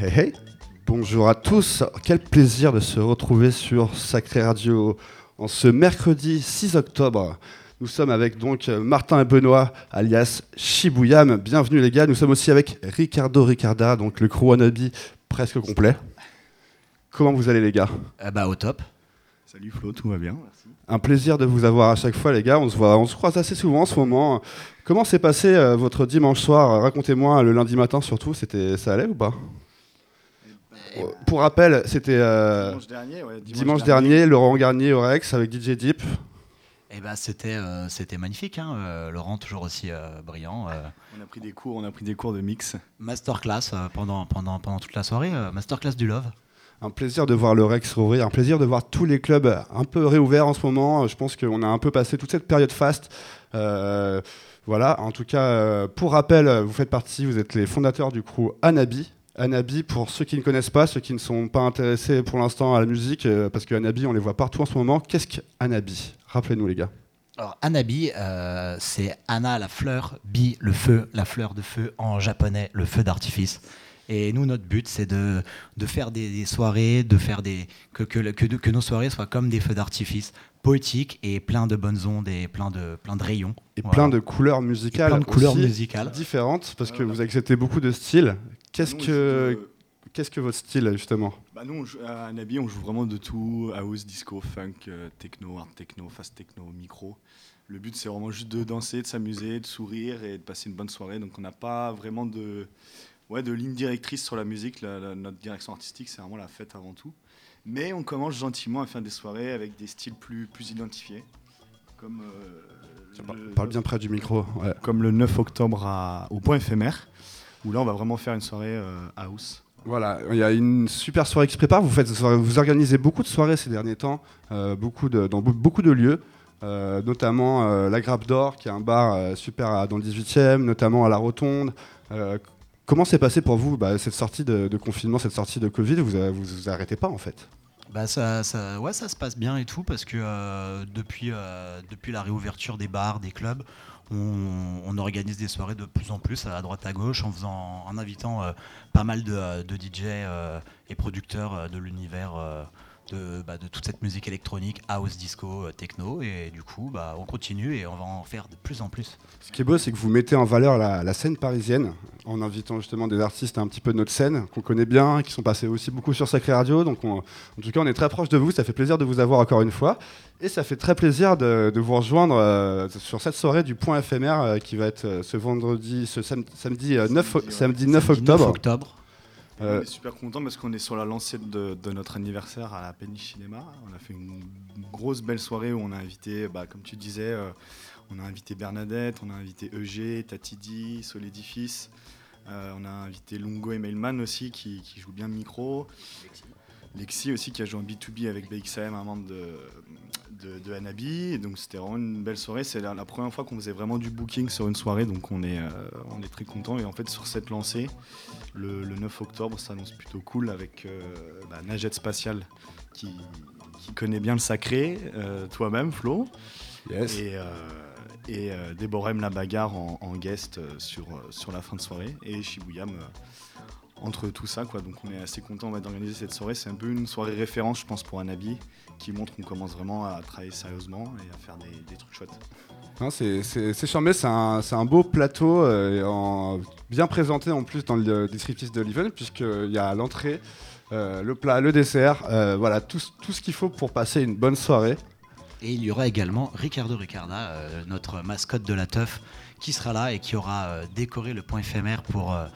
Hey, hey. Bonjour à tous, quel plaisir de se retrouver sur Sacré Radio en ce mercredi 6 octobre. Nous sommes avec donc Martin et Benoît, alias Shibuya. Bienvenue les gars. Nous sommes aussi avec Ricardo Ricarda, donc le crew wannabe presque complet. Comment vous allez les gars? Eh bah au top. Salut Flo, tout va bien, merci. Un plaisir de vous avoir à chaque fois les gars. On se voit, on se croise assez souvent en ce moment. Comment s'est passé euh, votre dimanche soir? Racontez-moi le lundi matin surtout. C'était, ça allait ou pas? Pour rappel, c'était euh, Dimanche dernier, ouais, dimanche, dernier, Laurent Garnier au Rex avec DJ Deep. Eh bah c'était euh, c'était magnifique, hein, euh, Laurent toujours aussi euh, brillant. euh, On a pris des cours, on a pris des cours de mix. masterclass euh, pendant pendant pendant toute la soirée, euh, masterclass du love. Un plaisir de voir le Rex rouvrir, un plaisir de voir tous les clubs un peu réouverts en ce moment. Je pense qu'on a un peu passé toute cette période faste. Euh, voilà, en tout cas, pour rappel, vous faites partie, vous êtes les fondateurs du crew Anabi. Anabi, pour ceux qui ne connaissent pas, ceux qui ne sont pas intéressés pour l'instant à la musique, euh, parce que Anabi, on les voit partout en ce moment. Qu'est-ce qu'Anabi Rappelez-nous, les gars. Alors Anabi, euh, c'est Anna la fleur, Bi le feu, la fleur de feu en japonais, le feu d'artifice. Et nous, notre but, c'est de, de faire des, des soirées, de faire des que, que, le- que, de- que nos soirées soient comme des feux d'artifice, poétiques et plein de bonnes ondes et plein de, plein de rayons. Et Voilà. plein de couleurs Et musicales. plein de couleurs aussi musicales. Différentes, parce que Voilà. vous acceptez beaucoup de styles. Qu'est-ce que, qu'est-ce votre style, justement Bah nous, joue- à Nabi, on joue vraiment de tout, house, disco, funk, euh, techno, hard techno, fast techno, micro. Le but, c'est vraiment juste de danser, de s'amuser, de sourire et de passer une bonne soirée. Donc on n'a pas vraiment de, ouais, de ligne directrice sur la musique. La- la- notre direction artistique, c'est vraiment la fête avant tout. Mais on commence gentiment à faire des soirées avec des styles plus, plus identifiés. Comme, euh, le- Parle bien près du micro. ouais. comme le 9 octobre à- au point éphémère, où là on va vraiment faire une soirée euh, house. Voilà, il y a une super soirée qui se prépare. Vous, faites, vous organisez beaucoup de soirées ces derniers temps, euh, beaucoup de, dans be- beaucoup de lieux, euh, notamment euh, la Grappe d'Or, qui est un bar euh, super à- dans le 18e, notamment à la Rotonde. Euh, comment s'est passé pour vous bah, cette sortie de, de confinement, cette sortie de Covid? Vous ne vous, vous arrêtez pas en fait? Bah ça, ça, ouais, ça se passe bien et tout parce que euh, depuis, euh, depuis la réouverture des bars, des clubs, on, organise des soirées de plus en plus à droite à gauche en faisant, en invitant euh, pas mal de, euh, de DJ euh, et producteurs de l'univers de, bah, de toute cette musique électronique, house, disco, euh, techno et du coup bah, on continue et on va en faire de plus en plus. Ce qui est beau, c'est que vous mettez en valeur la, la scène parisienne en invitant justement des artistes un petit peu de notre scène, qu'on connaît bien, qui sont passés aussi beaucoup sur Sacré Radio. Donc, on- en tout cas, on est très proche de vous. Ça fait plaisir de vous avoir encore une fois. Et ça fait très plaisir de, de vous rejoindre euh, sur cette soirée du point éphémère euh, qui va être euh, ce vendredi, ce sam- samedi, euh, 9, Samedi, ouais. samedi 9 Samedi octobre. 9 octobre. Euh, On est super content parce qu'on est sur la lancée de, de notre anniversaire à la Péniche Cinéma. On a fait une grosse belle soirée où on a invité, bah, comme tu disais, euh, on a invité Bernadette, on a invité EG, Tatidi, Solédifice. Euh, on a invité Lungo et Mailman aussi qui, qui jouent bien de micro. Lexi aussi qui a joué en B2B avec BXM, un membre de, de, de Hanabi. Et donc c'était vraiment une belle soirée. C'est la, la première fois qu'on faisait vraiment du booking sur une soirée, donc on est, euh, on est très content. Et en fait sur cette lancée, le, le 9 octobre s'annonce plutôt cool avec euh, bah, Nagette Spatiale qui, qui connaît bien le sacré, euh, toi-même Flo, yes. et, euh, et la bagarre en, en guest sur, sur la fin de soirée, et Shibuyam entre tout ça. Quoi. Donc on est assez content d'organiser cette soirée. C'est un peu une soirée référence, je pense, pour Anabi, qui montre qu'on commence vraiment à travailler sérieusement et à faire des, des trucs chouettes. C'est c'est- c'est charmé, c'est un, c'est un beau plateau, euh, en- bien présenté en plus dans le descriptif de l'event, puisqu'il y a l'entrée, euh, le plat, le dessert, euh, voilà, tout, ce- tout ce qu'il faut pour passer une bonne soirée. Et il y aura également Ricardo Ricarda, euh, notre mascotte de la teuf, qui sera là et qui aura euh, décoré le point éphémère pour, euh,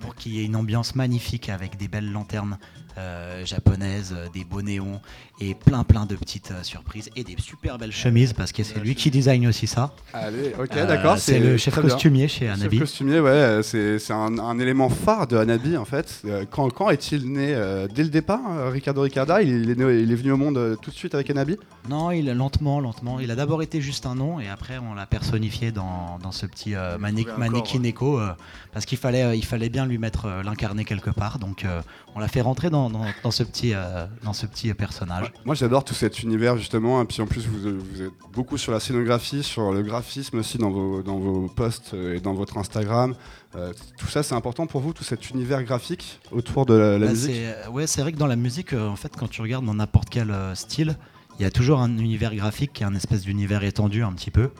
pour qu'il y ait une ambiance magnifique avec des belles lanternes euh, japonaises, euh, des beaux néons et plein plein de petites euh, surprises et des super belles chemises parce que c'est lui qui design aussi ça. Allez, ok, Euh, d'accord. c'est le chef très bien. costumier chez Chef Anabi. costumier, ouais, c'est c'est un, un élément phare de Hanabi en fait. Quand, quand est-il né Dès le départ, Ricardo Ricarda, il est, né- il est venu au monde tout de suite avec Hanabi Non, il lentement, lentement. Il a d'abord été juste un nom et après on l'a personnifié dans, dans ce petit euh, mani- mannequin écho euh, parce qu'il fallait, il fallait bien lui mettre l'incarner quelque part. Donc euh, on l'a fait rentrer dans dans, dans, ce, petit, euh, dans ce petit personnage. Moi j'adore tout cet univers justement, et puis en plus vous, vous, êtes beaucoup sur la scénographie, sur le graphisme aussi dans vos, dans vos posts et dans votre Instagram. Euh, tout ça c'est important pour vous, tout cet univers graphique autour de la, bah, musique? Ouais c'est vrai que dans la musique, en fait quand tu regardes dans n'importe quel style, il y a toujours un univers graphique qui est un espèce d'univers étendu un petit peu.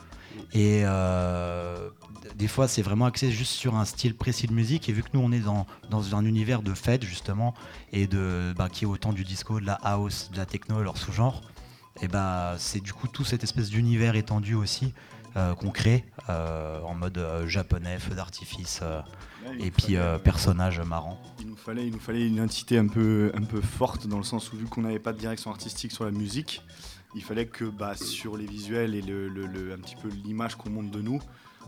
Et euh, des fois, c'est vraiment axé juste sur un style précis de musique. Et vu que nous, on est dans, dans un univers de fête, justement, et de, bah, qui est autant du disco, de la house, de la techno, leur sous-genre, et bah, c'est du coup tout cette espèce d'univers étendu aussi euh, qu'on crée euh, en mode japonais, feu d'artifice. et puis personnage marrant. Il nous, fallait, il nous fallait une entité un peu, un peu forte dans le sens où vu qu'on n'avait pas de direction artistique sur la musique, il fallait que bah, sur les visuels et le, un petit peu l'image qu'on montre de nous,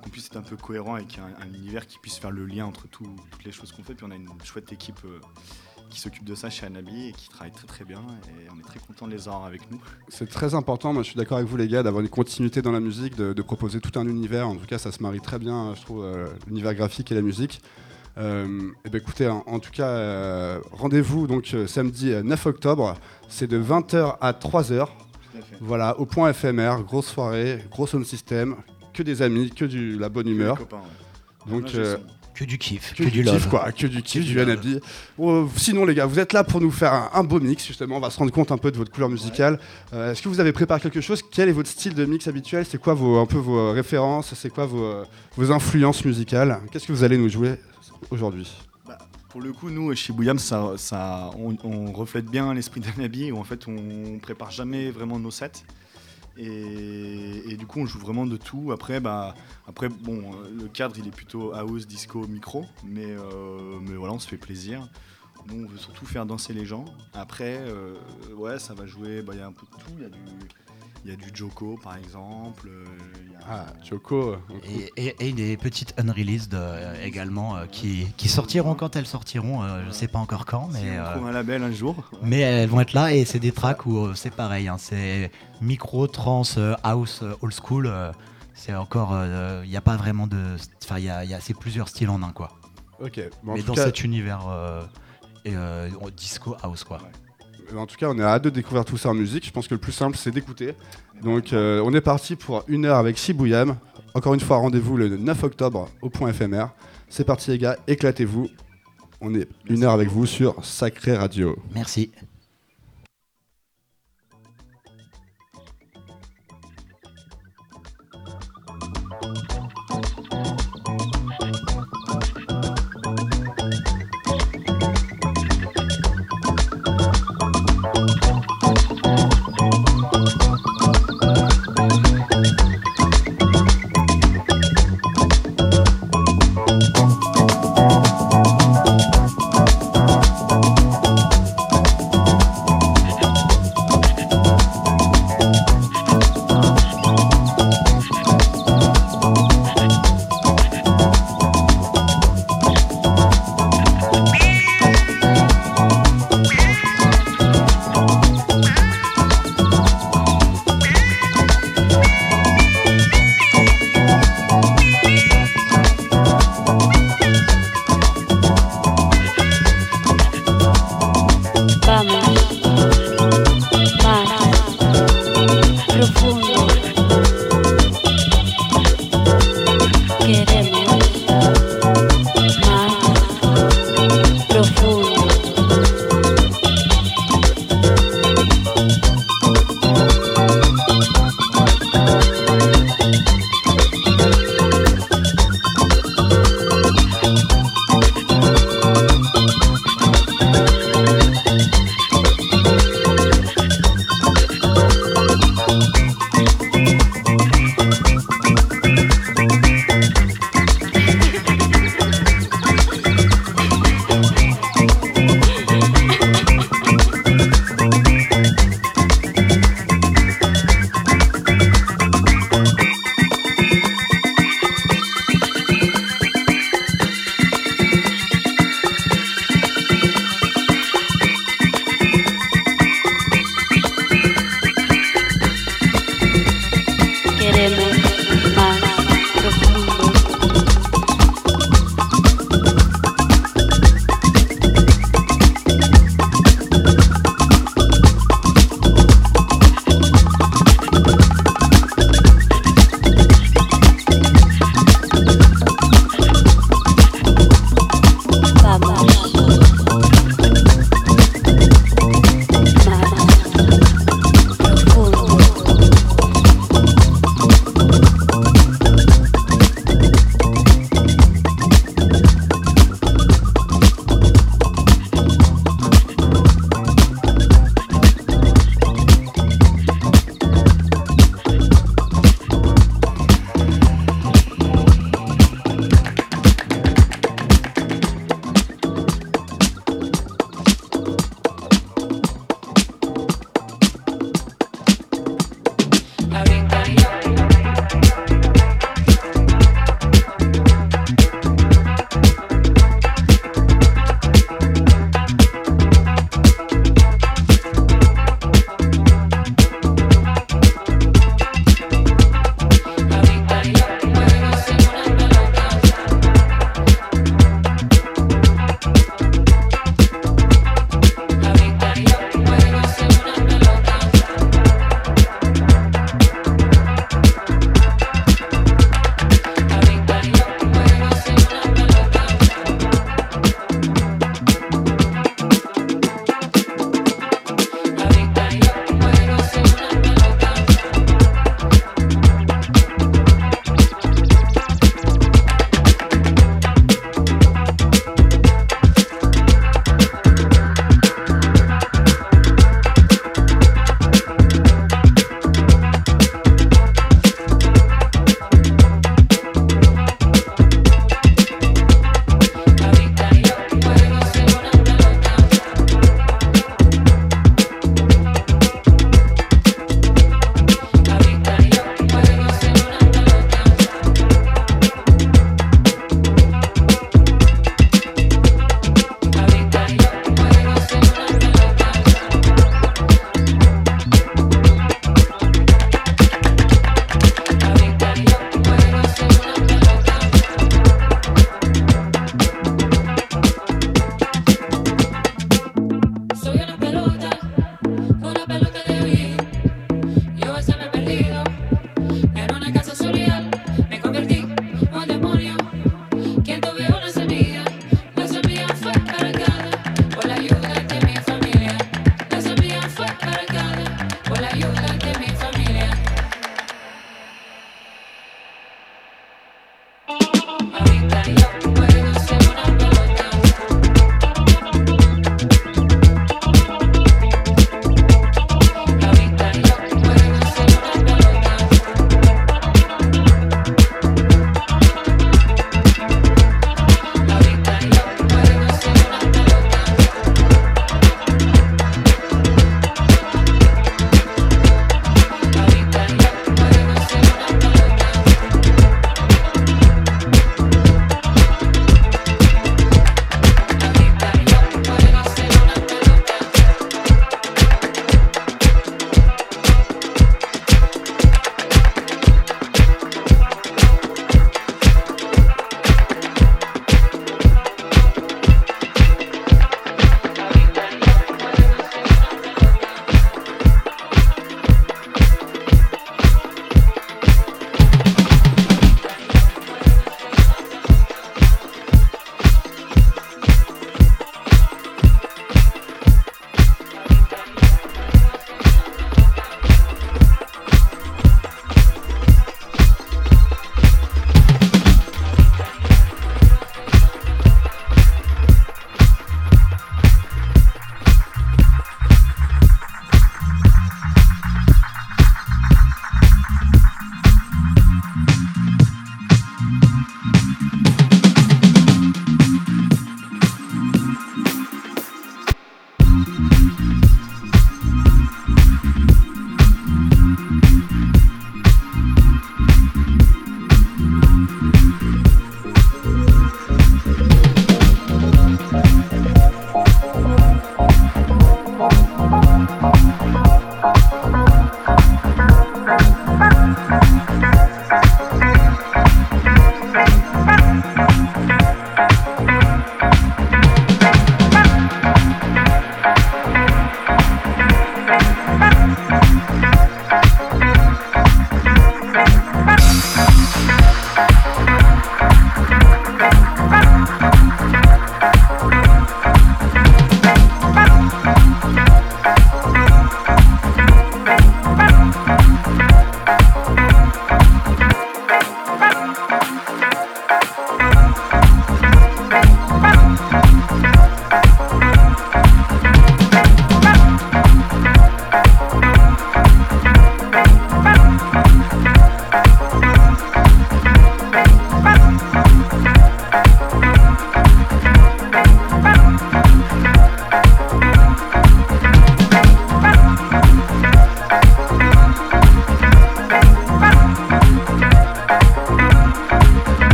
qu'on puisse être un peu cohérent avec un, univers qui puisse faire le lien entre toutes les choses qu'on fait. Puis on a une chouette équipe euh, qui s'occupe de ça chez Anabi et qui travaille très très bien et on est très content de les avoir avec nous. C'est très important, moi je suis d'accord avec vous les gars, d'avoir une continuité dans la musique, de, proposer tout un univers. En tout cas, ça se marie très bien, je trouve, euh, l'univers graphique et la musique. Euh, et ben écoutez, en, tout cas, rendez-vous donc samedi 9 octobre, c'est de 20h à 3h. Voilà, au point éphémère, grosse soirée, gros sound system, que des amis, que de la bonne humeur. Donc euh, que du kiff, que, du, love. quoi, que du kiff, du Anabi. Oh, sinon les gars, vous êtes là pour nous faire un, beau mix justement. On va se rendre compte un peu de votre couleur musicale. Euh, est-ce que vous avez préparé quelque chose? Quel est votre style de mix habituel? C'est quoi vos, un peu vos références? C'est quoi vos, vos influences musicales? Qu'est-ce que vous allez nous jouer aujourd'hui? Pour le coup, nous, chez Bouyam, ça, ça, on, reflète bien l'esprit d'Anabi, où en fait, on prépare jamais vraiment nos sets. Et, du coup, on joue vraiment de tout. Après, bah, après bon, le cadre, il est plutôt house, disco, micro. Mais, euh, mais voilà, on se fait plaisir. Nous, on veut surtout faire danser les gens. Après, euh, ouais, ça va jouer, bah, il y a un peu de tout. Il y a du il y a du Joko par exemple. Euh, ah, Joko. Et, et, des petites unreleased euh, également euh, qui, qui, sortiront quand elles sortiront. je ne sais pas encore quand, mais. on trouve un label un jour. Mais elles vont être là et c'est des tracks où c'est pareil. Hein, c'est micro, trans, house, old school. c'est encore. Il n'y a pas vraiment de. Enfin, il y a, c'est plusieurs styles en un quoi. Ok. mais dans cet univers disco house quoi. En tout cas, on est hâte de découvrir tout ça en musique. Je pense que le plus simple, c'est d'écouter. Donc, euh, on est parti pour une heure avec Shibouyam. Encore une fois, rendez-vous le 9 octobre au point éphémère. C'est parti, les gars, éclatez-vous. On est une heure avec vous sur Sacré Radio. Merci.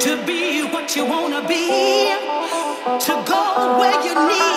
to be what you wanna be, to go where you need.